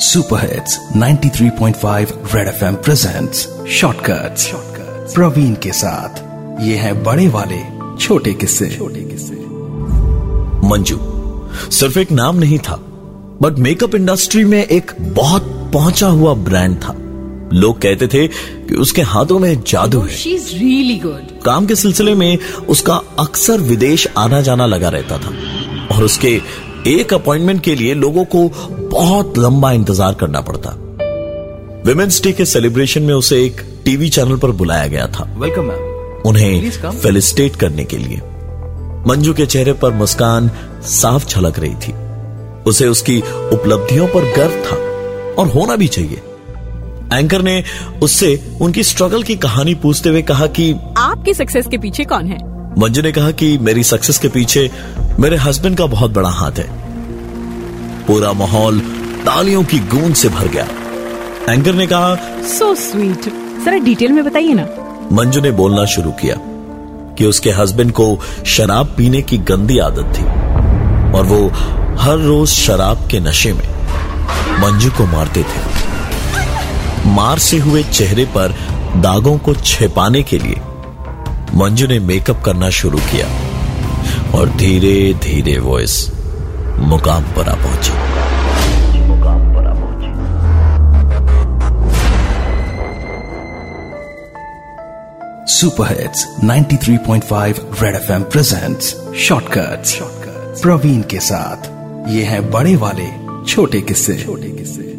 Super hits 93.5 Red FM presents shortcuts Praveen के साथ। ये है बड़े वाले छोटे किस्से। छोटे किस्से। मंजू सिर्फ़ एक नाम नहीं था बट मेकअप इंडस्ट्री में एक बहुत पहुँचा हुआ ब्रांड था। लोग कहते थे कि उसके हाथों में जादू है। शी इज़ रियली गुड काम के सिलसिले में उसका अक्सर विदेश आना जाना लगा रहता था। और उसके एक अपॉइंटमेंट के लिए लोगों को बहुत लंबा इंतज़ार करना पड़ता। विमेन्स डे के सेलिब्रेशन में उसे एक टीवी चैनल पर बुलाया गया था। वेलकम मैम उन्हें फेलिस्टेट करने के लिए। मंजू के चेहरे पर मुस्कान साफ़ छलक रही थी। उसे उसकी उपलब्धियों पर गर्व था और होना भी चाहिए। एंकर ने उससे उनकी स्ट्रगल की कहानी पूछते हुए कहा कि आपकी सक्सेस के पीछे कौन है? मंजू ने कहा कि मेरी सक्सेस के पीछे मेरे हस्बैंड का बहुत बड़ा हाथ है। पूरा माहौल तालियों की गूंज से भर गया। एंकर ने कहा सो स्वीट जरा डिटेल में बताइए ना। मंजू ने बोलना शुरू किया कि उसके हस्बैंड को शराब पीने की गंदी आदत थी और वो हर रोज शराब के नशे में मंजू को मारते थे। मार से हुए चेहरे पर दागों को छिपाने के लिए मंजू ने मेकअप करना शुरू किया। और धीरे धीरे वो इस मुकाम पर आ पहुँची। Super hits 93.5 Red FM presents shortcuts Praveen के साथ ये है बड़े वाले छोटे किस्से। छोटे किस्से।